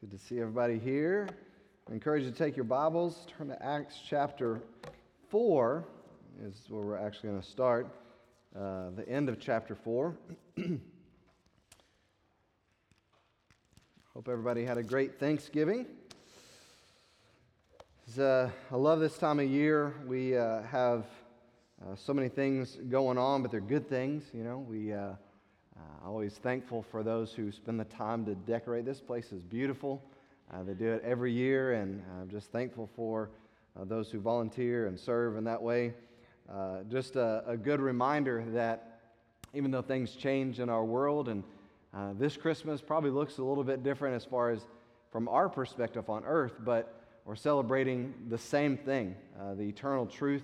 Good to see everybody here. I encourage you to take your Bibles, turn to Acts chapter 4, is where we're actually going to start, uh, the end of chapter 4. Hope everybody had a great Thanksgiving. Uh, I love this time of year. We uh, have uh, so many things going on, but they're good things. You know, we uh, always thankful for those who spend the time to decorate. This place is beautiful. Uh, they do it every year, and I'm just thankful for uh, those who volunteer and serve in that way. Uh, just a, a, good reminder that even though things change in our world, and uh, this Christmas probably looks a little bit different as far as from our perspective on earth, but we're celebrating the same thing uh, the eternal truth,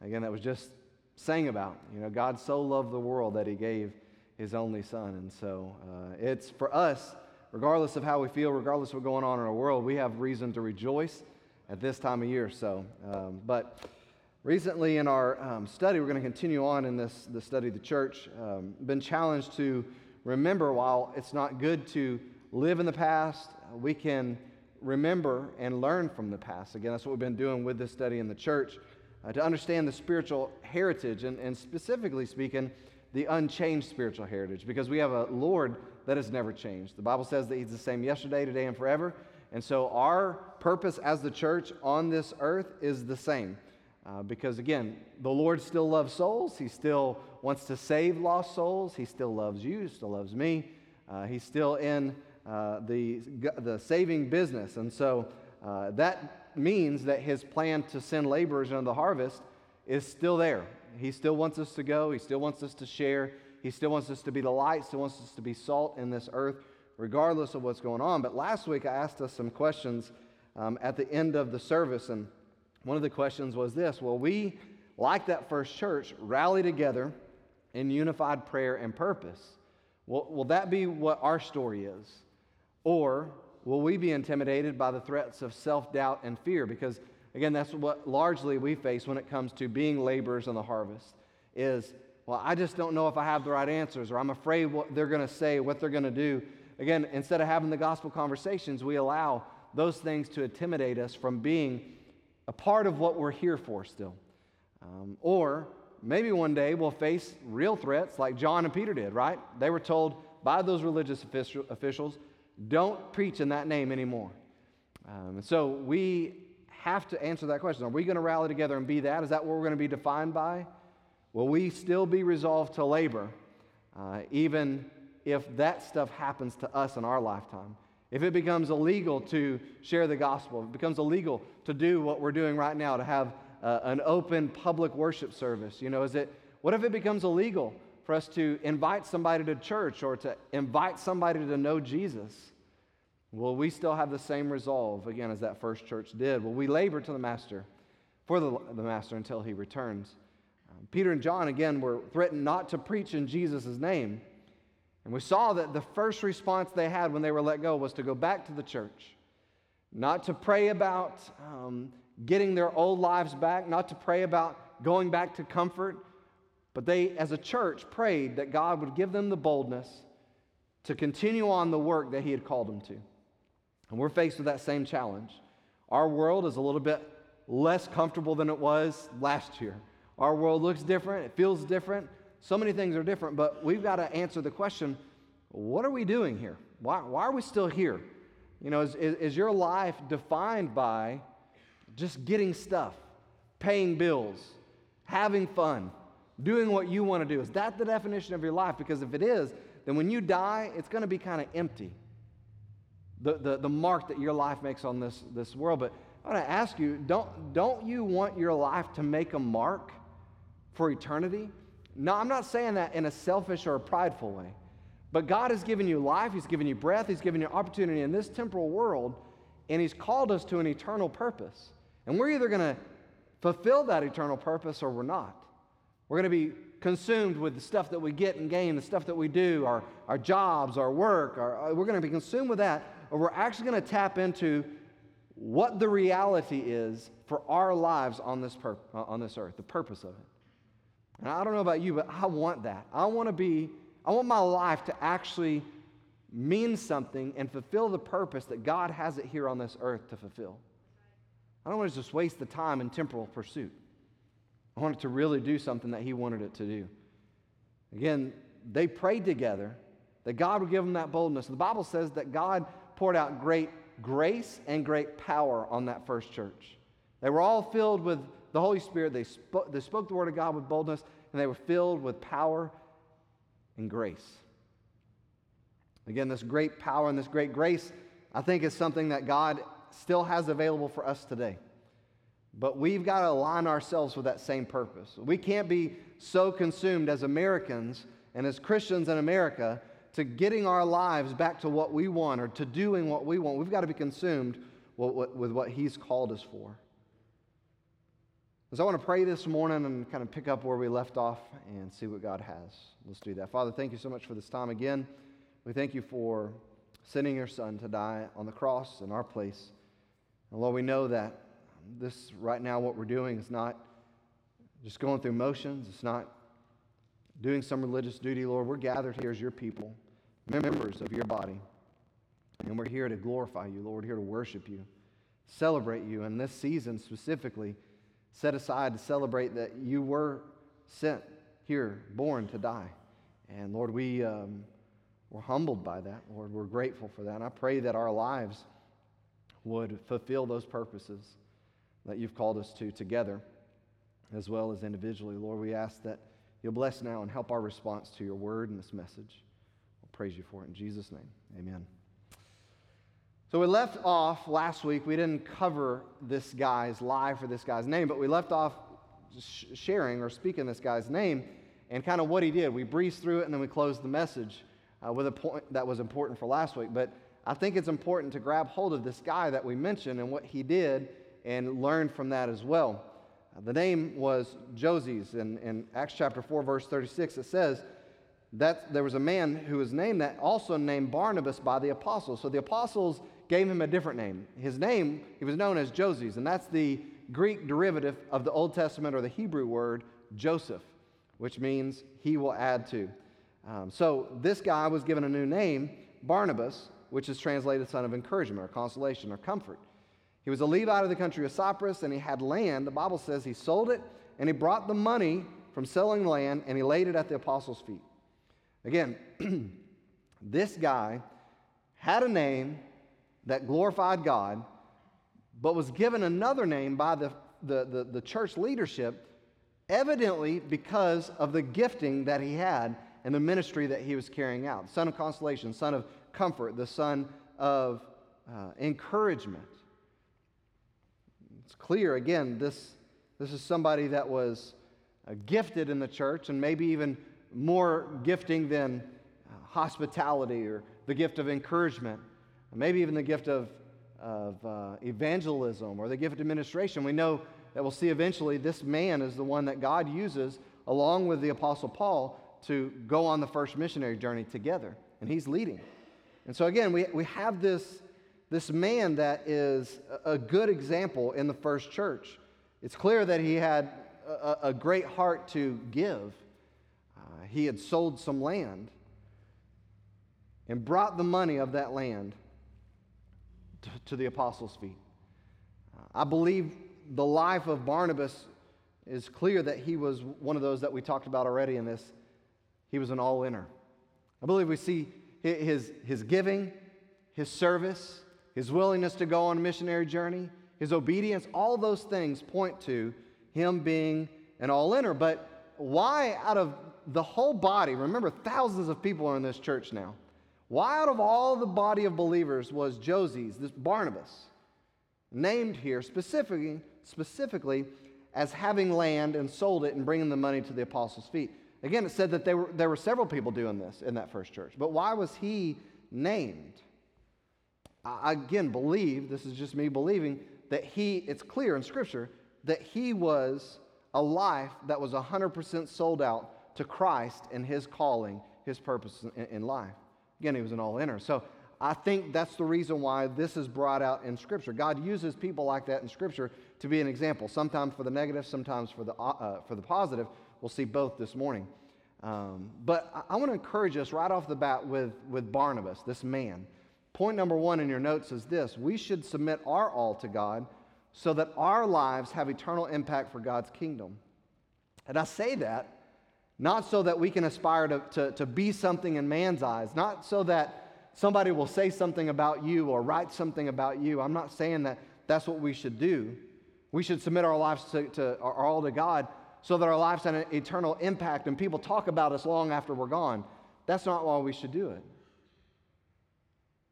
again, that was just sang about. You know, God so loved the world that he gave his only son. And so uh, it's for us, regardless of how we feel, regardless of what's going on in our world, we have reason to rejoice at this time of year. So, um, but recently in our um, study, we're going to continue on in this, the study of the church. Um, been challenged to remember while it's not good to live in the past, we can remember and learn from the past. Again, that's what we've been doing with this study in the church. Uh, to understand the spiritual heritage, and, and specifically speaking, the unchanged spiritual heritage because we have a Lord that has never changed. The Bible says that He's the same yesterday, today, and forever. And so our purpose as the church on this earth is the same. Uh, because again, the Lord still loves souls. He still wants to save lost souls. He still loves you, still loves me. Uh, he's still in uh, the, the saving business. And so uh, that means that His plan to send laborers into the harvest is still there. He still wants us to go. He still wants us to share. He still wants us to be the light, still wants us to be salt in this earth, regardless of what's going on. But last week I asked us some questions um, at the end of the service, and one of the questions was this Will we, like that first church, rally together in unified prayer and purpose? Will, will that be what our story is? Or will we be intimidated by the threats of self doubt and fear? Because Again, that's what largely we face when it comes to being laborers in the harvest is, well, I just don't know if I have the right answers, or I'm afraid what they're going to say, what they're going to do. Again, instead of having the gospel conversations, we allow those things to intimidate us from being a part of what we're here for still. Um, or maybe one day we'll face real threats like John and Peter did, right? They were told by those religious officials, don't preach in that name anymore. Um, and so we have to answer that question. Are we going to rally together and be that? Is that what we're going to be defined by? Will we still be resolved to labor, uh, even if that stuff happens to us in our lifetime? If it becomes illegal to share the gospel, if it becomes illegal to do what we're doing right now, to have uh, an open public worship service, you know, is it, what if it becomes illegal for us to invite somebody to church or to invite somebody to know Jesus? Will we still have the same resolve, again, as that first church did? Will we labor to the Master, for the, the Master until he returns? Um, Peter and John, again, were threatened not to preach in Jesus' name. And we saw that the first response they had when they were let go was to go back to the church, not to pray about um, getting their old lives back, not to pray about going back to comfort, but they, as a church, prayed that God would give them the boldness to continue on the work that He had called them to. And we're faced with that same challenge. Our world is a little bit less comfortable than it was last year. Our world looks different, it feels different. So many things are different, but we've got to answer the question what are we doing here? Why, why are we still here? You know, is, is, is your life defined by just getting stuff, paying bills, having fun, doing what you want to do? Is that the definition of your life? Because if it is, then when you die, it's going to be kind of empty the, the, the mark that your life makes on this, this world. But I want to ask you don't, don't you want your life to make a mark for eternity? No, I'm not saying that in a selfish or a prideful way. But God has given you life, He's given you breath, He's given you opportunity in this temporal world, and He's called us to an eternal purpose. And we're either going to fulfill that eternal purpose or we're not. We're going to be consumed with the stuff that we get and gain, the stuff that we do, our, our jobs, our work. Our, uh, we're going to be consumed with that or we're actually going to tap into what the reality is for our lives on this, uh, on this earth, the purpose of it. And I don't know about you, but I want that. I want to be, I want my life to actually mean something and fulfill the purpose that God has it here on this earth to fulfill. I don't want to just waste the time in temporal pursuit. I want it to really do something that He wanted it to do. Again, they prayed together that God would give them that boldness. The Bible says that God poured out great grace and great power on that first church. They were all filled with the Holy Spirit. They spoke, they spoke the word of God with boldness, and they were filled with power and grace. Again, this great power and this great grace, I think, is something that God still has available for us today. But we've got to align ourselves with that same purpose. We can't be so consumed as Americans and as Christians in America to getting our lives back to what we want or to doing what we want. We've got to be consumed with what He's called us for. So I want to pray this morning and kind of pick up where we left off and see what God has. Let's do that. Father, thank you so much for this time again. We thank you for sending your Son to die on the cross in our place. And Lord, we know that this right now, what we're doing is not just going through motions, it's not doing some religious duty, Lord. We're gathered here as your people, members of your body. And we're here to glorify you, Lord, here to worship you, celebrate you. And this season specifically, set aside to celebrate that you were sent here, born to die. And Lord, we, um, we're humbled by that. Lord, we're grateful for that. And I pray that our lives would fulfill those purposes that you've called us to together as well as individually. Lord, we ask that you'll bless now and help our response to your word and this message. We'll praise you for it in Jesus' name. Amen. So we left off last week. We didn't cover this guy's life or this guy's name, but we left off sharing or speaking this guy's name and kind of what he did. We breezed through it and then we closed the message uh, with a point that was important for last week. But I think it's important to grab hold of this guy that we mentioned and what he did and learn from that as well. The name was Joses. In, in Acts chapter 4, verse 36, it says, that there was a man who was named that also named Barnabas by the apostles. So the apostles gave him a different name. His name, he was known as Joses, and that's the Greek derivative of the Old Testament or the Hebrew word Joseph, which means he will add to. Um, so this guy was given a new name, Barnabas, which is translated son of encouragement or consolation or comfort. He was a Levite of the country of Cyprus, and he had land. The Bible says he sold it, and he brought the money from selling land, and he laid it at the apostles' feet. Again, this guy had a name that glorified God, but was given another name by the, the, the, the church leadership, evidently because of the gifting that he had and the ministry that he was carrying out. Son of consolation, son of comfort, the son of uh, encouragement. It's clear, again, this, this is somebody that was uh, gifted in the church and maybe even more gifting than uh, hospitality or the gift of encouragement maybe even the gift of, of uh, evangelism or the gift of administration. We know that we'll see eventually this man is the one that God uses along with the Apostle Paul to go on the first missionary journey together, and he's leading. And so, again, we, we have this, this man that is a good example in the first church. It's clear that he had a, a great heart to give. Uh, he had sold some land and brought the money of that land to, to the apostles' feet. Uh, I believe the life of Barnabas is clear that he was one of those that we talked about already in this. He was an all inner. I believe we see his, his giving, his service, his willingness to go on a missionary journey, his obedience, all those things point to him being an all inner. But why, out of the whole body, remember, thousands of people are in this church now. Why, out of all the body of believers, was Joses, this Barnabas, named here specifically, specifically as having land and sold it and bringing the money to the apostles' feet? Again, it said that were, there were several people doing this in that first church. But why was he named? I again believe, this is just me believing, that he, it's clear in Scripture, that he was a life that was 100% sold out to Christ and his calling, his purpose in, in life. Again, he was an all inner. So I think that's the reason why this is brought out in Scripture. God uses people like that in Scripture to be an example, sometimes for the negative, sometimes for the, uh, uh, for the positive. We'll see both this morning. Um, but I, I want to encourage us right off the bat with, with Barnabas, this man. Point number one in your notes is this we should submit our all to God so that our lives have eternal impact for God's kingdom. And I say that not so that we can aspire to, to, to be something in man's eyes, not so that somebody will say something about you or write something about you. I'm not saying that that's what we should do. We should submit our lives to, to our all to God so that our lives have an eternal impact and people talk about us long after we're gone. That's not why we should do it.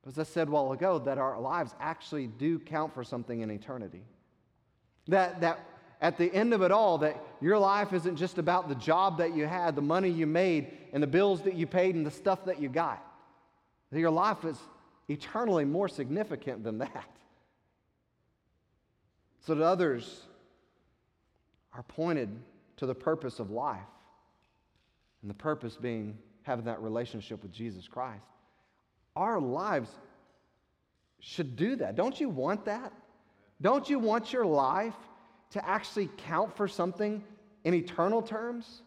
As I said a while ago, that our lives actually do count for something in eternity. That, that at the end of it all, that your life isn't just about the job that you had, the money you made, and the bills that you paid, and the stuff that you got. That your life is eternally more significant than that. So that others are pointed to the purpose of life, and the purpose being having that relationship with Jesus Christ. Our lives should do that. Don't you want that? Don't you want your life to actually count for something in eternal terms?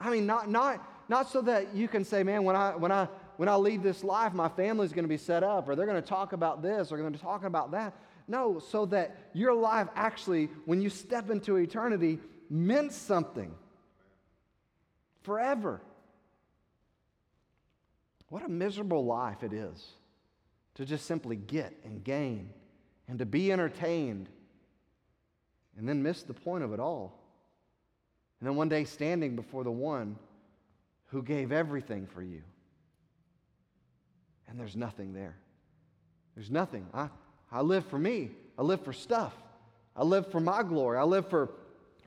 I mean, not, not, not so that you can say, man, when I, when, I, when I leave this life, my family's going to be set up, or they're going to talk about this, or going to talk about that. No, so that your life actually, when you step into eternity, meant something forever. What a miserable life it is to just simply get and gain and to be entertained and then miss the point of it all. And then one day standing before the one who gave everything for you. And there's nothing there. There's nothing. I, I live for me. I live for stuff. I live for my glory. I live for,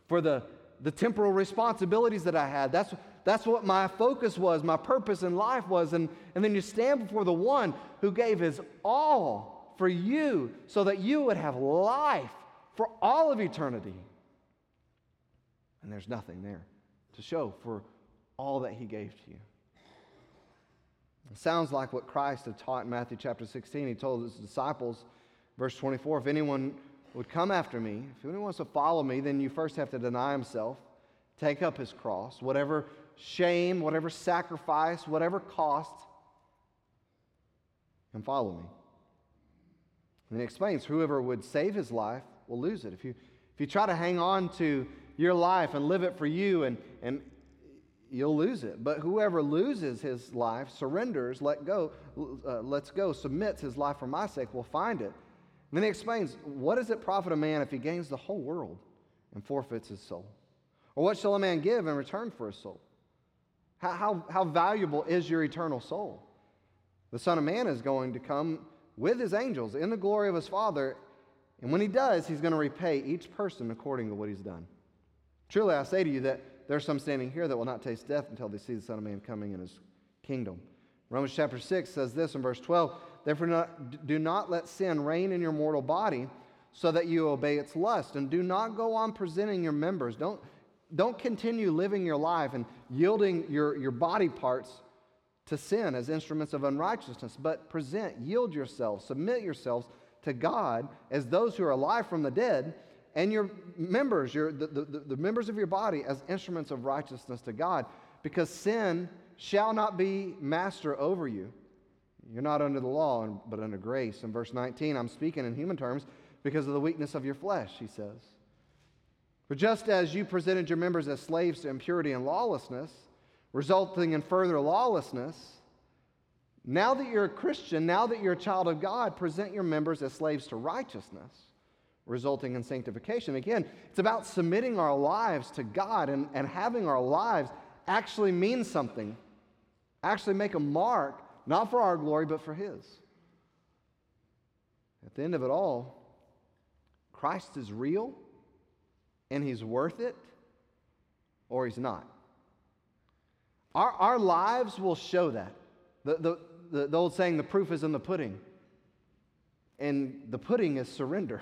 for the, the temporal responsibilities that I had. That's, that's what my focus was, my purpose in life was. And, and then you stand before the one who gave his all for you so that you would have life for all of eternity. And there's nothing there to show for all that he gave to you. It sounds like what Christ had taught in Matthew chapter 16. He told his disciples, verse 24, if anyone would come after me, if anyone wants to follow me, then you first have to deny himself, take up his cross, whatever shame, whatever sacrifice, whatever cost, and follow me. And he explains whoever would save his life will lose it. If you, if you try to hang on to your life and live it for you, and, and you'll lose it. But whoever loses his life, surrenders, let go, uh, lets go, submits his life for my sake, will find it. And then he explains, what does it profit a man if he gains the whole world and forfeits his soul? Or what shall a man give in return for his soul? How, how, how valuable is your eternal soul? The Son of Man is going to come with his angels in the glory of his Father and when he does, he's going to repay each person according to what he's done. Truly, I say to you that there are some standing here that will not taste death until they see the Son of Man coming in his kingdom. Romans chapter 6 says this in verse 12 Therefore, not, do not let sin reign in your mortal body so that you obey its lust. And do not go on presenting your members. Don't, don't continue living your life and yielding your, your body parts to sin as instruments of unrighteousness, but present, yield yourselves, submit yourselves to God as those who are alive from the dead, and your members, your, the, the, the members of your body, as instruments of righteousness to God, because sin shall not be master over you. You're not under the law, but under grace. In verse 19, I'm speaking in human terms because of the weakness of your flesh, he says. For just as you presented your members as slaves to impurity and lawlessness, resulting in further lawlessness, now that you're a Christian, now that you're a child of God, present your members as slaves to righteousness, resulting in sanctification. Again, it's about submitting our lives to God and, and having our lives actually mean something, actually make a mark, not for our glory, but for His. At the end of it all, Christ is real and He's worth it, or He's not. Our, our lives will show that. The, the, the, the old saying, the proof is in the pudding. And the pudding is surrender.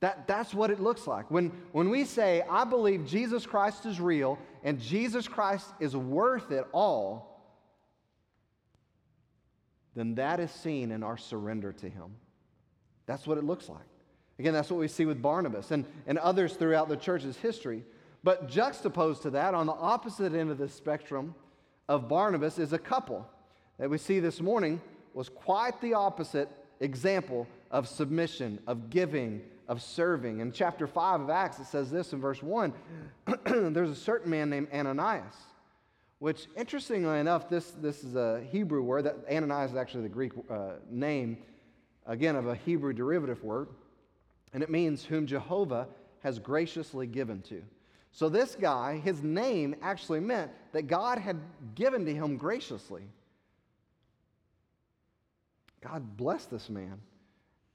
That, that's what it looks like. When, when we say, I believe Jesus Christ is real and Jesus Christ is worth it all, then that is seen in our surrender to Him. That's what it looks like. Again, that's what we see with Barnabas and, and others throughout the church's history. But juxtaposed to that, on the opposite end of the spectrum of Barnabas, is a couple that we see this morning was quite the opposite example of submission, of giving, of serving. In chapter 5 of Acts, it says this in verse 1 there's a certain man named Ananias, which, interestingly enough, this, this is a Hebrew word. That Ananias is actually the Greek uh, name, again, of a Hebrew derivative word, and it means whom Jehovah has graciously given to. So, this guy, his name actually meant that God had given to him graciously. God blessed this man.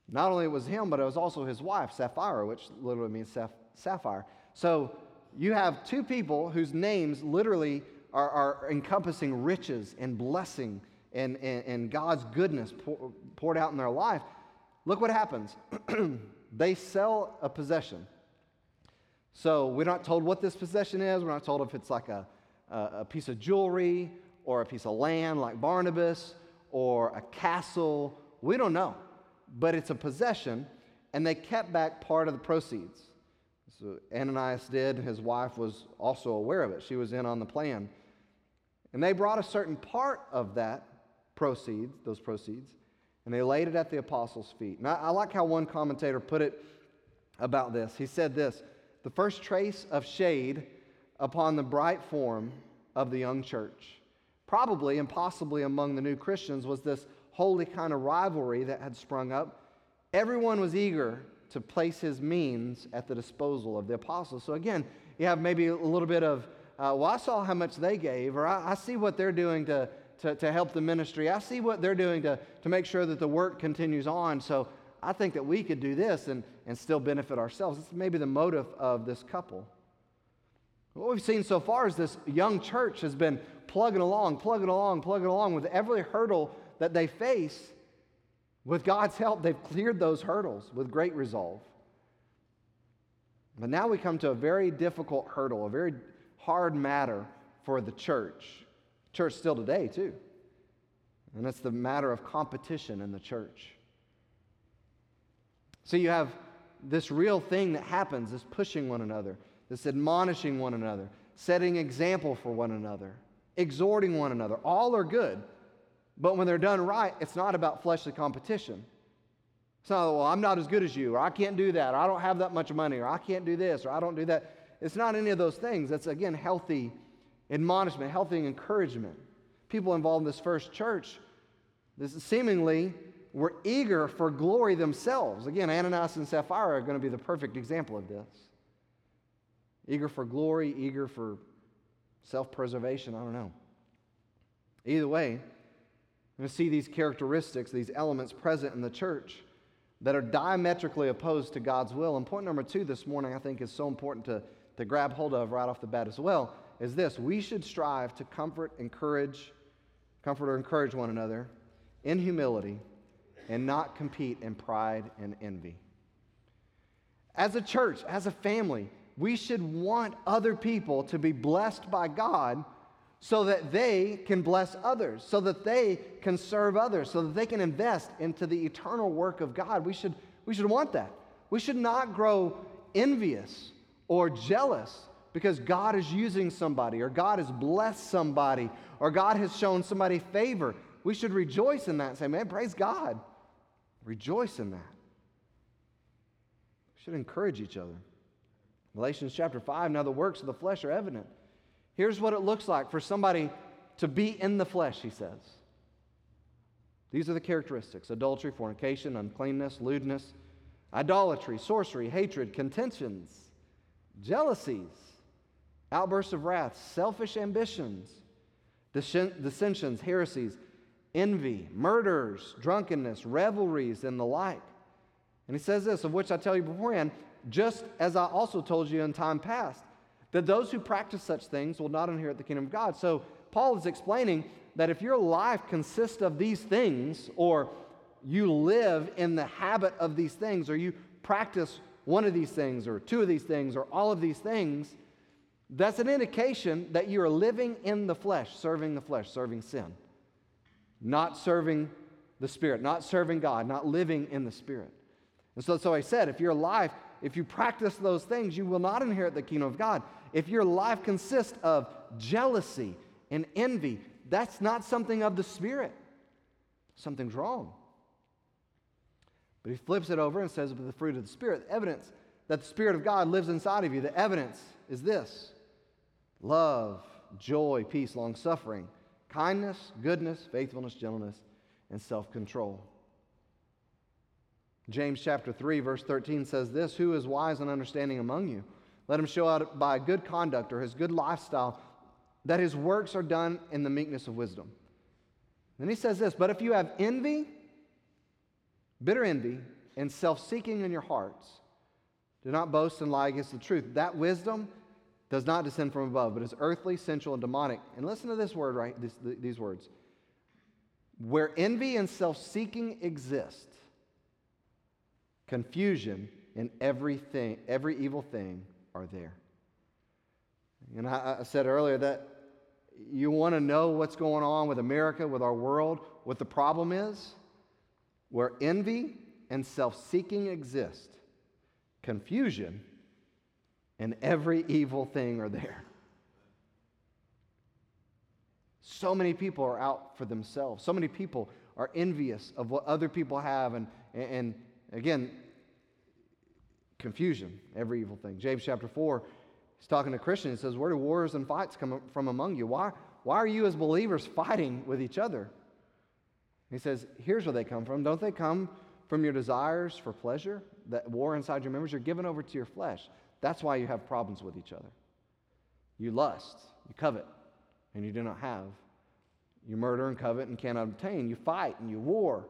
Not only it was him, but it was also his wife, Sapphira, which literally means sapphire. So, you have two people whose names literally are, are encompassing riches and blessing and, and, and God's goodness pour, poured out in their life. Look what happens. they sell a possession. So we're not told what this possession is. We're not told if it's like a, a, piece of jewelry or a piece of land like Barnabas or a castle. We don't know. But it's a possession, and they kept back part of the proceeds. So Ananias did. His wife was also aware of it. She was in on the plan. And they brought a certain part of that proceeds, those proceeds, and they laid it at the apostles' feet. And I, I like how one commentator put it about this. He said this the first trace of shade upon the bright form of the young church. Probably and possibly among the new Christians was this holy kind of rivalry that had sprung up. Everyone was eager to place his means at the disposal of the apostles. So again, you have maybe a little bit of, uh, well, I saw how much they gave, or I, I see what they're doing to, to, to help the ministry. I see what they're doing to, to make sure that the work continues on. So I think that we could do this and, and still benefit ourselves. It's maybe the motive of this couple. What we've seen so far is this young church has been plugging along, plugging along, plugging along with every hurdle that they face. With God's help, they've cleared those hurdles with great resolve. But now we come to a very difficult hurdle, a very hard matter for the church. Church still today, too. And it's the matter of competition in the church. So you have this real thing that happens, this pushing one another, this admonishing one another, setting example for one another, exhorting one another. All are good. But when they're done right, it's not about fleshly competition. It's not, well, I'm not as good as you, or I can't do that, or I don't have that much money, or I can't do this, or I don't do that. It's not any of those things. That's, again, healthy admonishment, healthy encouragement. People involved in this first church, this seemingly were eager for glory themselves. Again, Ananias and Sapphira are going to be the perfect example of this. Eager for glory, eager for self preservation, I don't know. Either way, we're going to see these characteristics, these elements present in the church that are diametrically opposed to God's will. And point number two this morning, I think, is so important to, to grab hold of right off the bat as well, is this we should strive to comfort, encourage, comfort or encourage one another in humility and not compete in pride and envy. As a church, as a family, we should want other people to be blessed by God so that they can bless others, so that they can serve others, so that they can invest into the eternal work of God. We should, we should want that. We should not grow envious or jealous because God is using somebody, or God has blessed somebody, or God has shown somebody favor. We should rejoice in that and say, man, praise God. Rejoice in that. We should encourage each other. Galatians chapter 5 now the works of the flesh are evident. Here's what it looks like for somebody to be in the flesh, he says. These are the characteristics adultery, fornication, uncleanness, lewdness, idolatry, sorcery, hatred, contentions, jealousies, outbursts of wrath, selfish ambitions, dissensions, heresies envy, murders, drunkenness, revelries, and the like. And he says this, of which I tell you beforehand, just as I also told you in time past, that those who practice such things will not inherit the kingdom of God. So Paul is explaining that if your life consists of these things, or you live in the habit of these things, or you practice one of these things, or two of these things, or all of these things, that's an indication that you are living in the flesh, serving the flesh, serving sin not serving the Spirit, not serving God, not living in the Spirit. And so, so I said, if your life, if you practice those things, you will not inherit the kingdom of God. if your life consists of jealousy and envy, that's not something of the Spirit. Something's wrong. But he flips it over and says, with the fruit of the Spirit, the evidence that the Spirit of God lives inside of you, the evidence is this love, joy, peace, long suffering, kindness, goodness, faithfulness, gentleness, and self control. James chapter 3, verse 13 says this Who is wise and understanding among you? Let him show out by good conduct or his good lifestyle that his works are done in the meekness of wisdom. Then he says this But if you have envy, bitter envy, and self seeking in your hearts, do not boast and lie against the truth. That wisdom does not descend from above, but is earthly, sensual, and demonic. And listen to this word, right? these words. Where envy and self seeking exist, confusion and everything, every evil thing are there. And I, I said earlier that you want to know what's going on with America, with our world, what the problem is? Where envy and self seeking exist, confusion and every evil thing are there. So many people are out for themselves. So many people are envious of what other people have. And, and again, confusion, every evil thing. James chapter 4, he's talking to Christians. He says, Where do wars and fights come from among you? Why, why are you as believers fighting with each other? He says, Here's where they come from. Don't they come from your desires for pleasure? That war inside your members, you're given over to your flesh. That's why you have problems with each other. You lust, you covet, and you do not have. You murder and covet and cannot obtain. You fight and you war.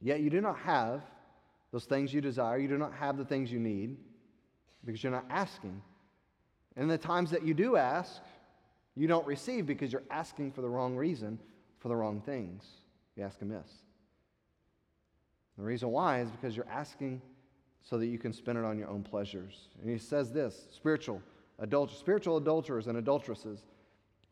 Yet you do not have those things you desire. You do not have the things you need because you're not asking. And the times that you do ask, you don't receive because you're asking for the wrong reason, for the wrong things. You ask amiss. The reason why is because you're asking so that you can spend it on your own pleasures. And he says this spiritual adulterers, spiritual adulterers and adulteresses.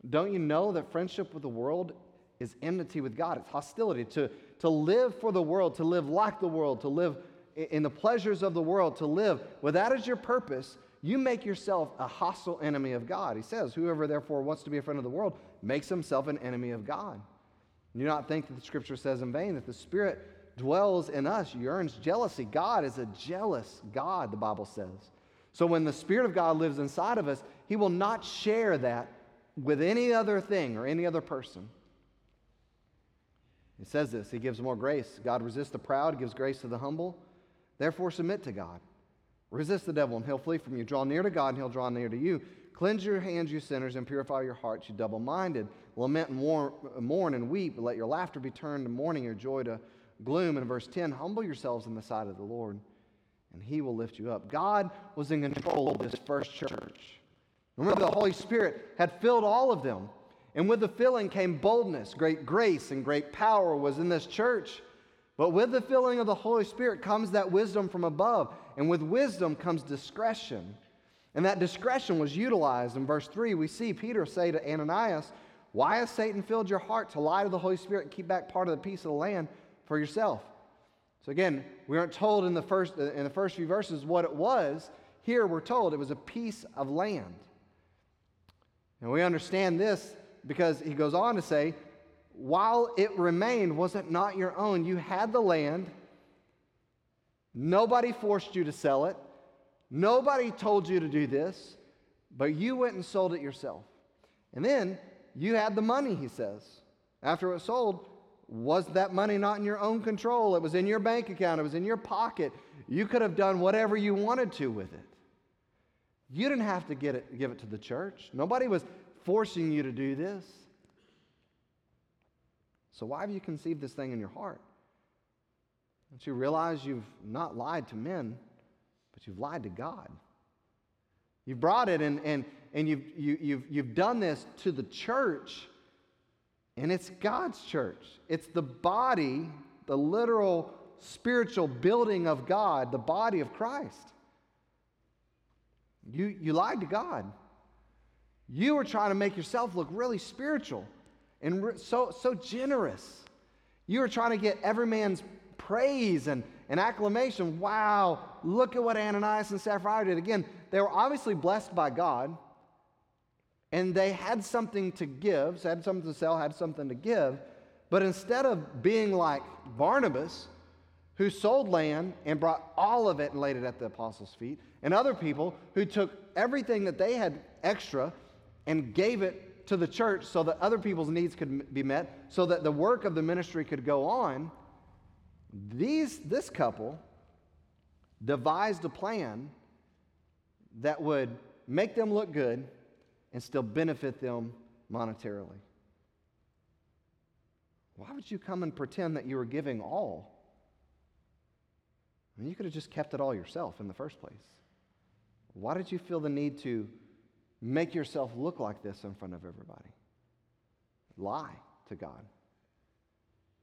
Don't you know that friendship with the world is enmity with God? It's hostility. To, to live for the world, to live like the world, to live in the pleasures of the world, to live with that as your purpose, you make yourself a hostile enemy of God. He says, Whoever therefore wants to be a friend of the world makes himself an enemy of God. You not think that the scripture says in vain that the Spirit dwells in us, yearns jealousy. God is a jealous God, the Bible says. So when the Spirit of God lives inside of us, He will not share that with any other thing or any other person. He says this He gives more grace. God resists the proud, gives grace to the humble. Therefore, submit to God. Resist the devil, and he'll flee from you. Draw near to God, and he'll draw near to you. Cleanse your hands, you sinners, and purify your hearts, you double minded. Lament and mourn and weep. Let your laughter be turned to mourning, your joy to gloom. In verse 10, humble yourselves in the sight of the Lord, and he will lift you up. God was in control of this first church. Remember, the Holy Spirit had filled all of them. And with the filling came boldness, great grace, and great power was in this church. But with the filling of the Holy Spirit comes that wisdom from above. And with wisdom comes discretion. And that discretion was utilized. In verse 3, we see Peter say to Ananias, Why has Satan filled your heart to lie to the Holy Spirit and keep back part of the piece of the land for yourself? So again, we aren't told in the first, uh, in the first few verses what it was. Here we're told it was a piece of land. And we understand this because he goes on to say, while it remained, was it not your own? You had the land. Nobody forced you to sell it. Nobody told you to do this, but you went and sold it yourself. And then you had the money, he says. After it was sold, was that money not in your own control? It was in your bank account, it was in your pocket. You could have done whatever you wanted to with it. You didn't have to get it, give it to the church. Nobody was forcing you to do this. So why have you conceived this thing in your heart? Don't you realize you've not lied to men, but you've lied to God? You've brought it and, and, and you've, you, you've, you've done this to the church, and it's God's church. It's the body, the literal spiritual building of God, the body of Christ. You, you lied to God. You were trying to make yourself look really spiritual and so, so generous. You were trying to get every man's praise and, and acclamation. Wow, look at what Ananias and Sapphira did. Again, they were obviously blessed by God, and they had something to give, had something to sell, had something to give. But instead of being like Barnabas, who sold land and brought all of it and laid it at the apostles' feet, and other people who took everything that they had extra and gave it to the church so that other people's needs could be met, so that the work of the ministry could go on, these, this couple devised a plan that would make them look good and still benefit them monetarily. Why would you come and pretend that you were giving all? I mean, you could have just kept it all yourself in the first place. Why did you feel the need to make yourself look like this in front of everybody? Lie to God.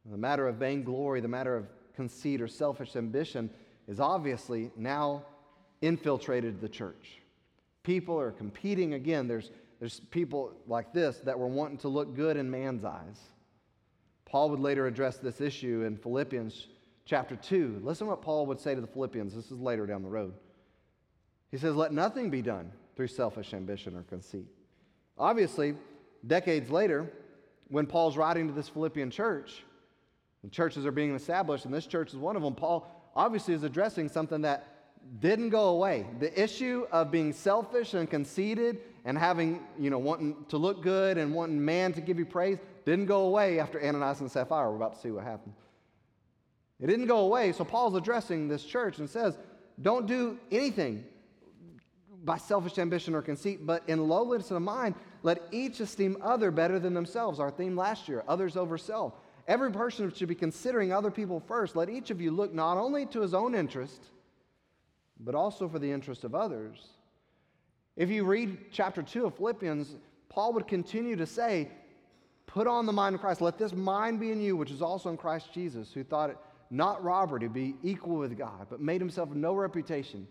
The matter of vainglory, the matter of conceit or selfish ambition is obviously now infiltrated the church. People are competing again. There's, there's people like this that were wanting to look good in man's eyes. Paul would later address this issue in Philippians chapter 2. Listen what Paul would say to the Philippians. This is later down the road. He says, Let nothing be done through selfish ambition or conceit. Obviously, decades later, when Paul's writing to this Philippian church, and churches are being established, and this church is one of them, Paul obviously is addressing something that didn't go away. The issue of being selfish and conceited and having, you know, wanting to look good and wanting man to give you praise didn't go away after Ananias and Sapphira. We're about to see what happened. It didn't go away. So Paul's addressing this church and says, don't do anything by selfish ambition or conceit, but in lowliness of mind, let each esteem other better than themselves. Our theme last year, others over self. Every person should be considering other people first. Let each of you look not only to his own interest, but also for the interest of others. If you read chapter 2 of Philippians, Paul would continue to say, Put on the mind of Christ. Let this mind be in you, which is also in Christ Jesus, who thought it not robbery to be equal with God, but made himself no reputation.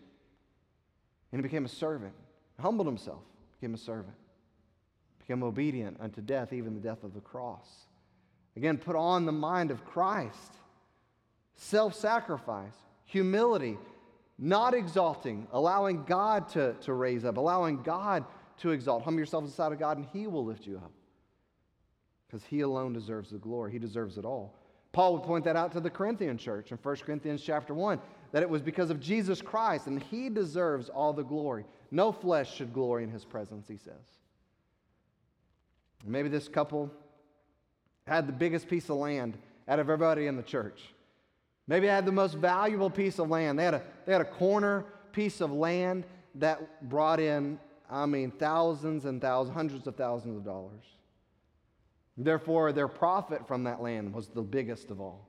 And he became a servant, humbled himself, became a servant, became obedient unto death, even the death of the cross. Again, put on the mind of Christ. Self sacrifice, humility, not exalting, allowing God to, to raise up, allowing God to exalt. Humble yourself in the sight of God, and He will lift you up. Because He alone deserves the glory, He deserves it all. Paul would point that out to the Corinthian church in 1 Corinthians chapter 1 that it was because of Jesus Christ, and He deserves all the glory. No flesh should glory in His presence, he says. Maybe this couple had the biggest piece of land out of everybody in the church. Maybe they had the most valuable piece of land. They had a, they had a corner piece of land that brought in, I mean, thousands and thousands, hundreds of thousands of dollars. Therefore, their profit from that land was the biggest of all.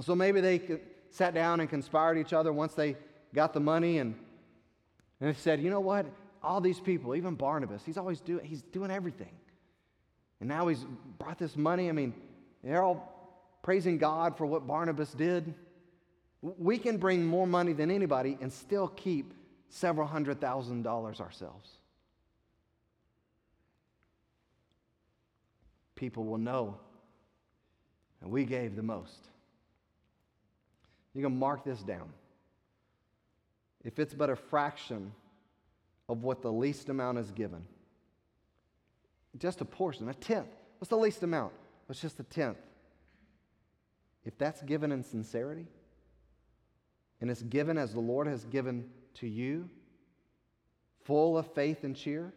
So maybe they sat down and conspired each other once they got the money and, and they said, you know what? All these people, even Barnabas, he's always doing, he's doing everything. And now he's brought this money. I mean, they're all praising God for what Barnabas did. We can bring more money than anybody and still keep several hundred thousand dollars ourselves. People will know that we gave the most. You can mark this down. If it's but a fraction of what the least amount is given, just a portion, a tenth. What's the least amount? It's just a tenth. If that's given in sincerity, and it's given as the Lord has given to you, full of faith and cheer,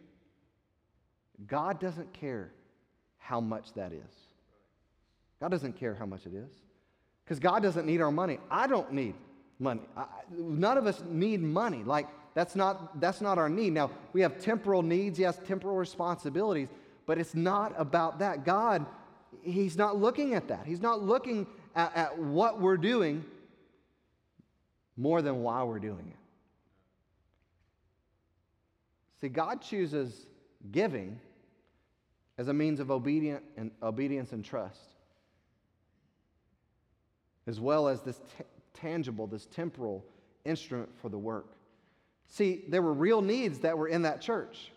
God doesn't care how much that is. God doesn't care how much it is. Because God doesn't need our money. I don't need money. I, none of us need money. Like, that's not, that's not our need. Now, we have temporal needs, yes, temporal responsibilities, but it's not about that. God, He's not looking at that. He's not looking at, at what we're doing more than why we're doing it. See, God chooses giving as a means of obedient and, obedience and trust, as well as this t- tangible, this temporal instrument for the work. See, there were real needs that were in that church.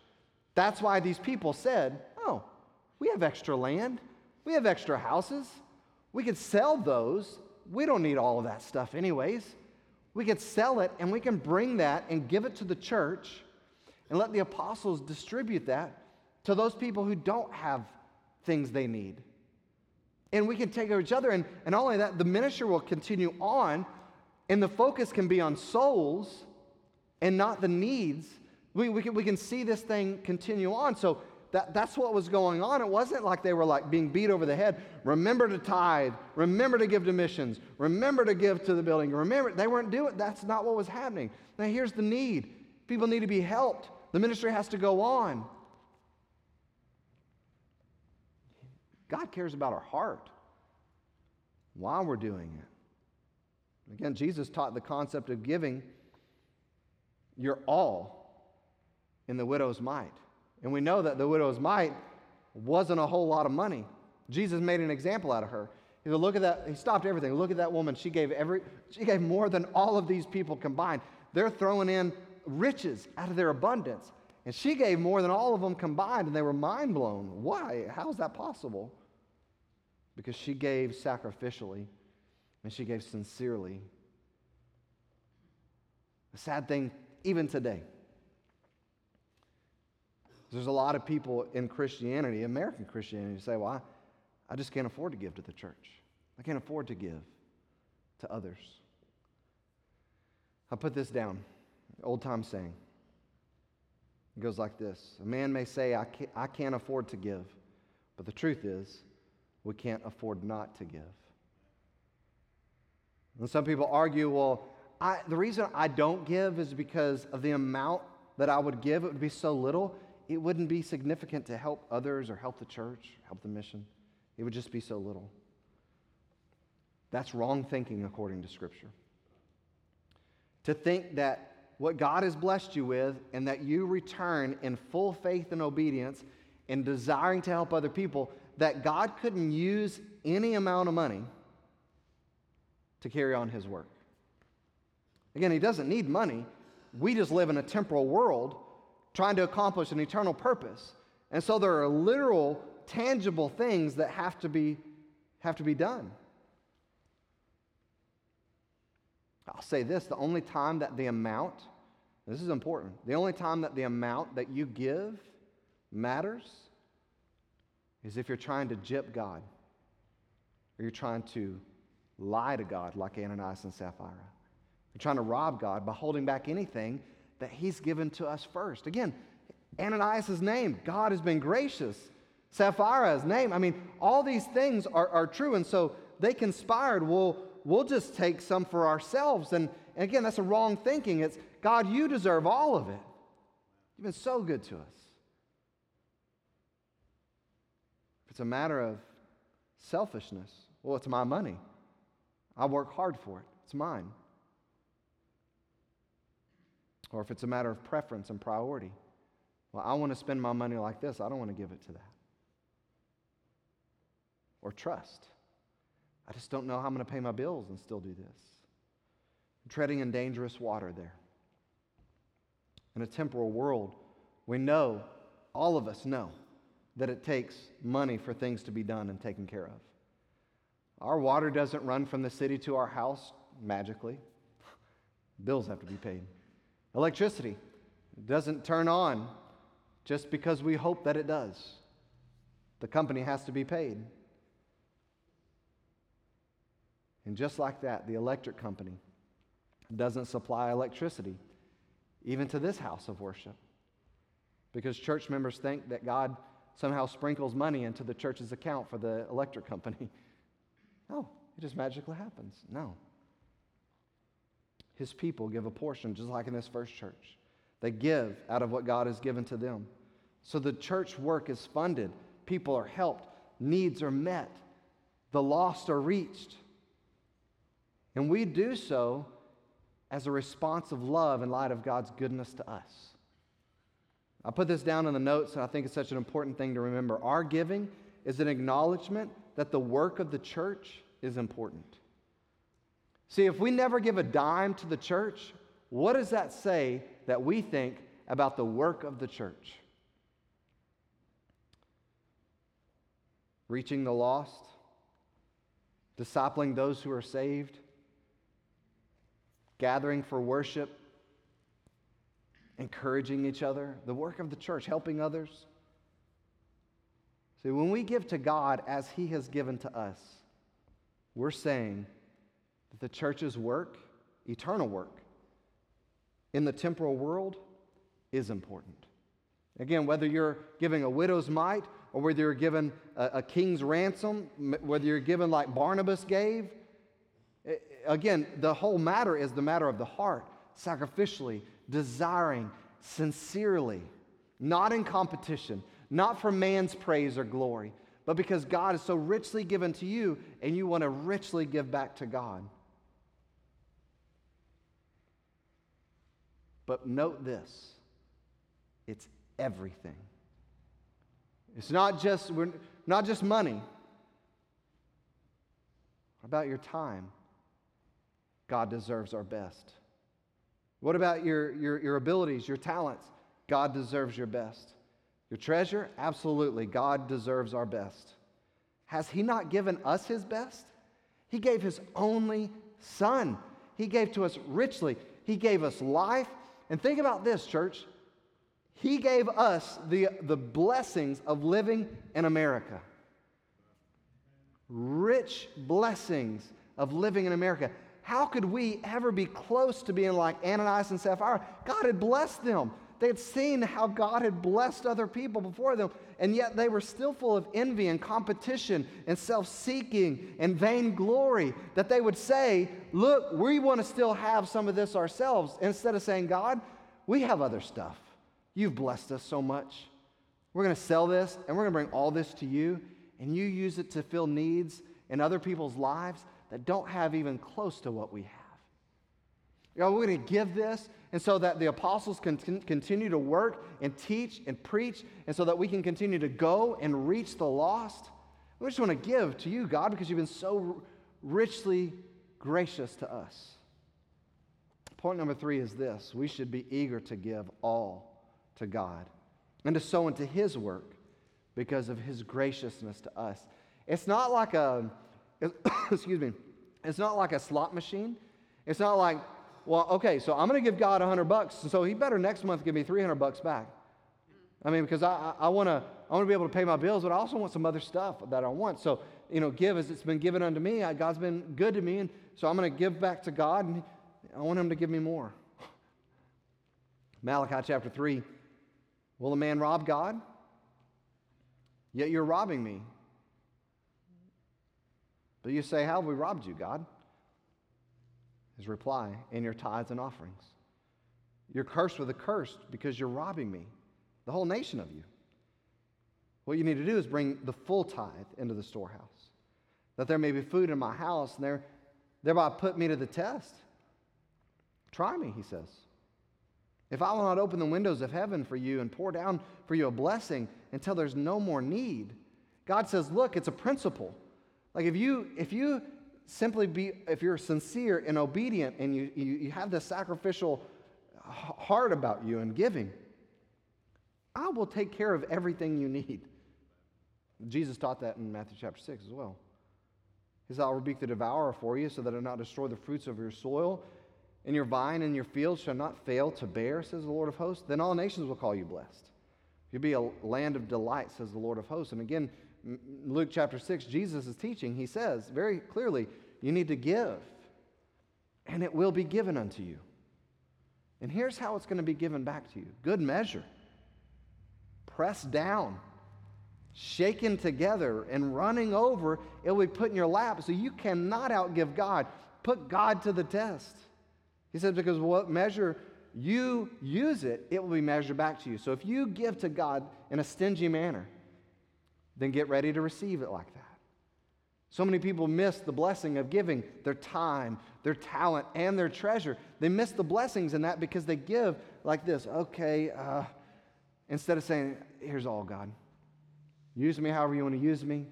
That's why these people said, Oh, we have extra land. We have extra houses. We could sell those. we don't need all of that stuff, anyways. We could sell it and we can bring that and give it to the church and let the apostles distribute that to those people who don't have things they need. And we can take care of each other. And, and not only that, the ministry will continue on, and the focus can be on souls and not the needs. We, we, can, we can see this thing continue on. So that, that's what was going on. It wasn't like they were like being beat over the head. Remember to tithe. Remember to give to missions. Remember to give to the building. Remember, they weren't doing That's not what was happening. Now, here's the need people need to be helped, the ministry has to go on. God cares about our heart while we're doing it. Again, Jesus taught the concept of giving your all in the widow's mite. And we know that the widow's mite wasn't a whole lot of money. Jesus made an example out of her. He said, look at that. He stopped everything. Look at that woman. She gave every she gave more than all of these people combined. They're throwing in riches out of their abundance. And she gave more than all of them combined, and they were mind blown. Why? How is that possible? Because she gave sacrificially and she gave sincerely. The sad thing, even today, there's a lot of people in Christianity, American Christianity, who say, well, I, I just can't afford to give to the church. I can't afford to give to others. I put this down, old time saying. It goes like this A man may say, I can't, I can't afford to give, but the truth is, we can't afford not to give. And some people argue, well, I, the reason I don't give is because of the amount that I would give. It would be so little it wouldn't be significant to help others or help the church, help the mission. It would just be so little. That's wrong thinking according to Scripture. To think that what God has blessed you with and that you return in full faith and obedience and desiring to help other people, that God couldn't use any amount of money to carry on His work. Again, He doesn't need money. We just live in a temporal world trying to accomplish an eternal purpose. And so there are literal, tangible things that have to be, have to be done. I'll say this the only time that the amount, this is important, the only time that the amount that you give matters is if you're trying to jip God or you're trying to lie to God like Ananias and Sapphira. You're trying to rob God by holding back anything that he's given to us first. Again, Ananias' name, God has been gracious. Sapphira's name, I mean, all these things are, are true. And so they conspired, well, we'll just take some for ourselves. And, and again, that's a wrong thinking. It's, God, you deserve all of it. You've been so good to us. If it's a matter of selfishness, well, it's my money. I work hard for it, it's mine. Or if it's a matter of preference and priority. Well, I want to spend my money like this. I don't want to give it to that. Or trust. I just don't know how I'm going to pay my bills and still do this. I'm treading in dangerous water there. In a temporal world, we know, all of us know, that it takes money for things to be done and taken care of. Our water doesn't run from the city to our house magically, bills have to be paid. Electricity doesn't turn on just because we hope that it does. The company has to be paid. And just like that, the electric company doesn't supply electricity, even to this house of worship. Because church members think that God somehow sprinkles money into the church's account for the electric company. No, it just magically happens. No his people give a portion, just like in this first church. They give out of what God has given to them. So the church work is funded, people are helped, needs are met, the lost are reached. And we do so as a response of love in light of God's goodness to us. I put this down in the notes, and I think it's such an important thing to remember. Our giving is an acknowledgement that the work of the church is important. See, if we never give a dime to the church, what does that say that we think about the work of the church? Reaching the lost, discipling those who are saved, gathering for worship, encouraging each other, the work of the church, helping others. See, when we give to God as He has given to us, we're saying that the church's work, eternal work, in the temporal world is important. Again, whether you're giving a widow's mite or whether you're given a, a king's ransom, whether you're given like Barnabas gave, again, the whole matter is the matter of the heart, sacrificially, desiring, sincerely, not in competition, not for man's praise or glory, but because God is so richly given to you and you want to richly give back to God. But note this it's everything. It's not just, we're, not just money. What about your time? God deserves our best. What about your, your, your abilities, your talents? God deserves your best. Your treasure? Absolutely. God deserves our best. Has He not given us His best? He gave His only Son. He gave to us richly. He gave us life. And think about this, church. He gave us the, the blessings of living in America. Rich blessings of living in America. How could we ever be close to being like Ananias and Sapphira? God had blessed them. They had seen how God had blessed other people before them, and yet they were still full of envy and competition and self seeking and vainglory. That they would say, Look, we want to still have some of this ourselves, instead of saying, God, we have other stuff. You've blessed us so much. We're going to sell this and we're going to bring all this to you, and you use it to fill needs in other people's lives that don't have even close to what we have. You know, we're going to give this, and so that the apostles can continue to work and teach and preach, and so that we can continue to go and reach the lost. We just want to give to you, God, because you've been so richly gracious to us. Point number three is this we should be eager to give all to God and to sow into His work because of His graciousness to us. It's not like a, excuse me, it's not like a slot machine. It's not like, well, okay, so I'm going to give God 100 bucks, so He better next month give me 300 bucks back. I mean, because I, I, want to I want to be able to pay my bills, but I also want some other stuff that I want. So, you know, give as it's been given unto me. I, God's been good to me, and so I'm going to give back to God, and I want Him to give me more. Malachi chapter 3 Will a man rob God? Yet you're robbing me. But you say, How have we robbed you, God? His reply, In your tithes and offerings. You're cursed with a curse because you're robbing me, the whole nation of you. What you need to do is bring the full tithe into the storehouse, that there may be food in my house, and there, thereby put me to the test. Try me, he says. If I will not open the windows of heaven for you and pour down for you a blessing until there's no more need, God says, look, it's a principle. Like if you if you simply be if you're sincere and obedient and you, you, you have this sacrificial heart about you and giving, I will take care of everything you need. Jesus taught that in Matthew chapter 6 as well. He said, I'll rebuke the devourer for you so that it not destroy the fruits of your soil and your vine and your field shall not fail to bear, says the Lord of hosts. Then all nations will call you blessed. You'll be a land of delight, says the Lord of hosts. And again, Luke chapter 6, Jesus is teaching. He says very clearly, you need to give, and it will be given unto you. And here's how it's going to be given back to you good measure, pressed down, shaken together, and running over, it will be put in your lap. So you cannot outgive God. Put God to the test. He says, because what measure you use it, it will be measured back to you. So if you give to God in a stingy manner, then get ready to receive it like that. So many people miss the blessing of giving their time, their talent, and their treasure. They miss the blessings in that because they give like this okay, uh, instead of saying, here's all, God. Use me however you want to use me,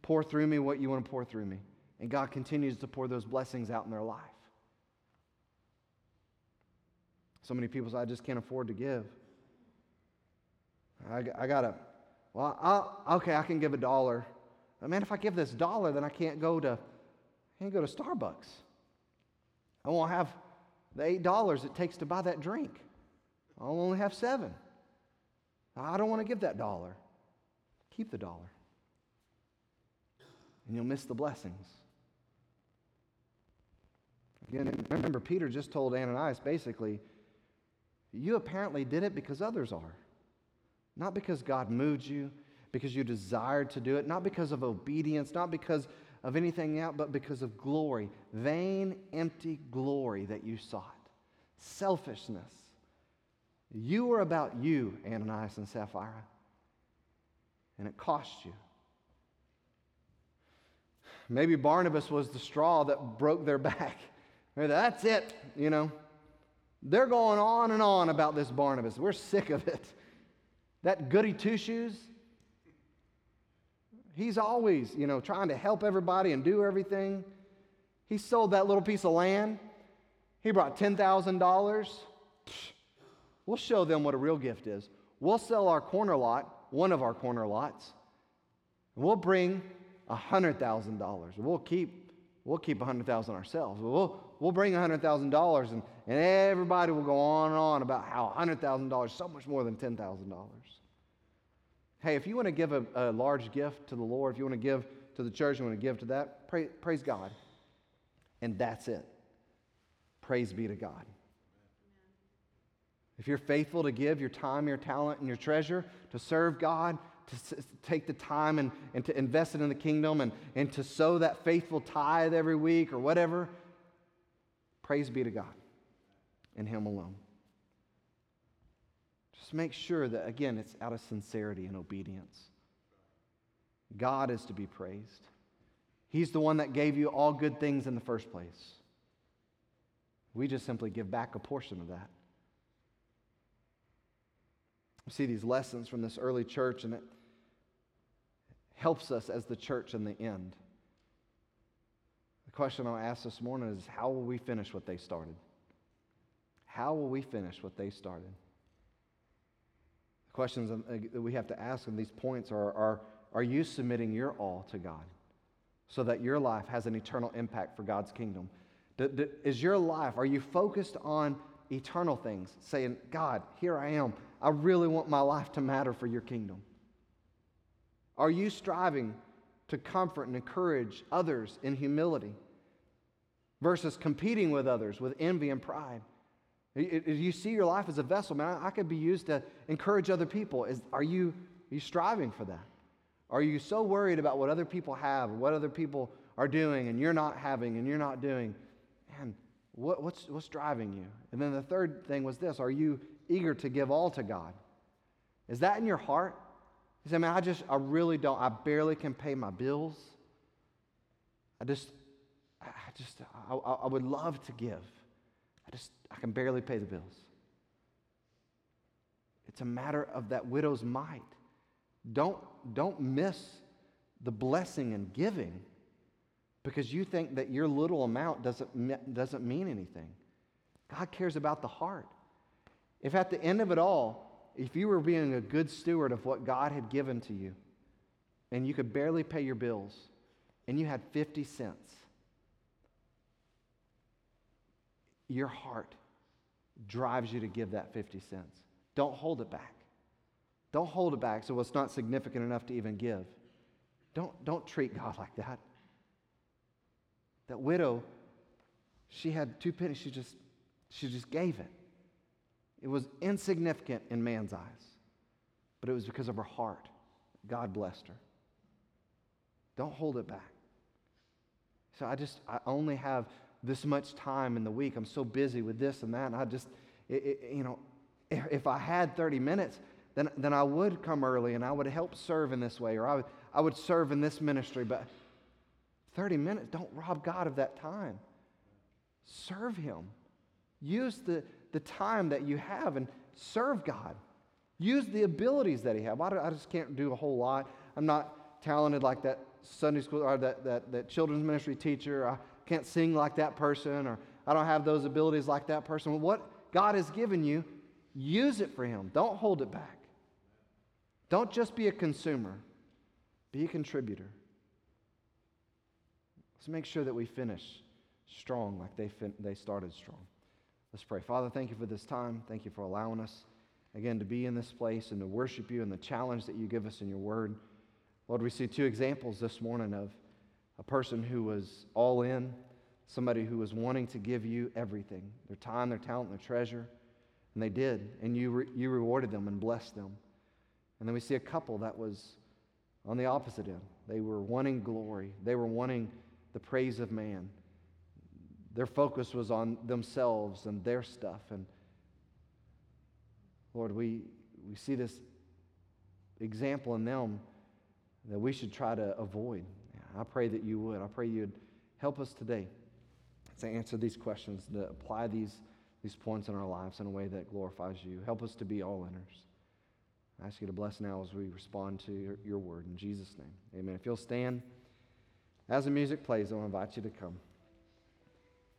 pour through me what you want to pour through me. And God continues to pour those blessings out in their life. So many people say, I just can't afford to give. I, I got to, well, I'll, okay, I can give a dollar. But man, if I give this dollar, then I can't go to I can't go to Starbucks. I won't have the $8 it takes to buy that drink. I'll only have seven. I don't want to give that dollar. Keep the dollar. And you'll miss the blessings. Again, remember, Peter just told Ananias basically, you apparently did it because others are. Not because God moved you, because you desired to do it, not because of obedience, not because of anything else, but because of glory. Vain, empty glory that you sought. Selfishness. You were about you, Ananias and Sapphira, and it cost you. Maybe Barnabas was the straw that broke their back. That's it, you know. They're going on and on about this Barnabas. We're sick of it. That goody two shoes, he's always, you know, trying to help everybody and do everything. He sold that little piece of land. He brought $10,000. We'll show them what a real gift is. We'll sell our corner lot, one of our corner lots. and We'll bring $100,000. We'll keep, we'll keep 100000 ourselves. We'll, we'll bring $100,000 and, and everybody will go on and on about how $100,000 is so much more than $10,000. Hey, if you want to give a, a, large gift to the Lord, if you want to give to the church, you want to give to that, pray, praise God. And that's it. Praise be to God. If you're faithful to give your time, your talent, and your treasure to serve God, to take the time and, and to invest it in the kingdom and, and to sow that faithful tithe every week or whatever, praise be to God and Him alone. Just make sure that, again, it's out of sincerity and obedience. God is to be praised. He's the one that gave you all good things in the first place. We just simply give back a portion of that. We see these lessons from this early church, and it helps us as the church in the end. The question I'll ask this morning is how will we finish what they started? How will we finish what they started? Questions um, uh, that we have to ask in these points are, are Are you submitting your all to God so that your life has an eternal impact for God's kingdom? Is your life, are you focused on eternal things, saying, God, here I am. I really want my life to matter for your kingdom? Are you striving to comfort and encourage others in humility versus competing with others with envy and pride? You see your life as a vessel, man. I could be used to encourage other people. Is, are, you, are you striving for that? Are you so worried about what other people have, what other people are doing, and you're not having, and you're not doing? Man, what, what's, what's driving you? And then the third thing was this Are you eager to give all to God? Is that in your heart? You say, man, I just, I really don't, I barely can pay my bills. I just, I just, I, I would love to give. I just, I can barely pay the bills. It's a matter of that widow's mite. Don't, don't miss the blessing and giving because you think that your little amount doesn't, doesn't mean anything. God cares about the heart. If at the end of it all, if you were being a good steward of what God had given to you, and you could barely pay your bills, and you had 50 cents, your heart drives you to give that 50 cents. Don't hold it back. Don't hold it back so it's not significant enough to even give. Don't, don't treat God like that. That widow, she had two pennies, she just, she just gave it. It was insignificant in man's eyes, but it was because of her heart. God blessed her. Don't hold it back. So I just, I only have this much time in the week. I'm so busy with this and that. And I just, it, it, you know, if, if, I had 30 minutes, then, then I would come early and I would help serve in this way or I would, I would serve in this ministry. But 30 minutes, don't rob God of that time. Serve Him. Use the, the time that you have and serve God. Use the abilities that He have. I, I just can't do a whole lot. I'm not talented like that Sunday school or that, that, that children's ministry teacher. I can't sing like that person, or I don't have those abilities like that person. What God has given you, use it for Him. Don't hold it back. Don't just be a consumer, be a contributor. Let's make sure that we finish strong like they, fin- they started strong. Let's pray. Father, thank you for this time. Thank you for allowing us, again, to be in this place and to worship you and the challenge that you give us in your word. Lord, we see two examples this morning of a person who was all in, somebody who was wanting to give you everything their time, their talent, their treasure. And they did. And you, re- you rewarded them and blessed them. And then we see a couple that was on the opposite end. They were wanting glory, they were wanting the praise of man. Their focus was on themselves and their stuff. And Lord, we, we see this example in them that we should try to avoid. I pray that you would. I pray you'd help us today to answer these questions, to apply these, these points in our lives in a way that glorifies you. Help us to be all inners. I ask you to bless now as we respond to your, your word. In Jesus' name, amen. If you'll stand as the music plays, I'll invite you to come.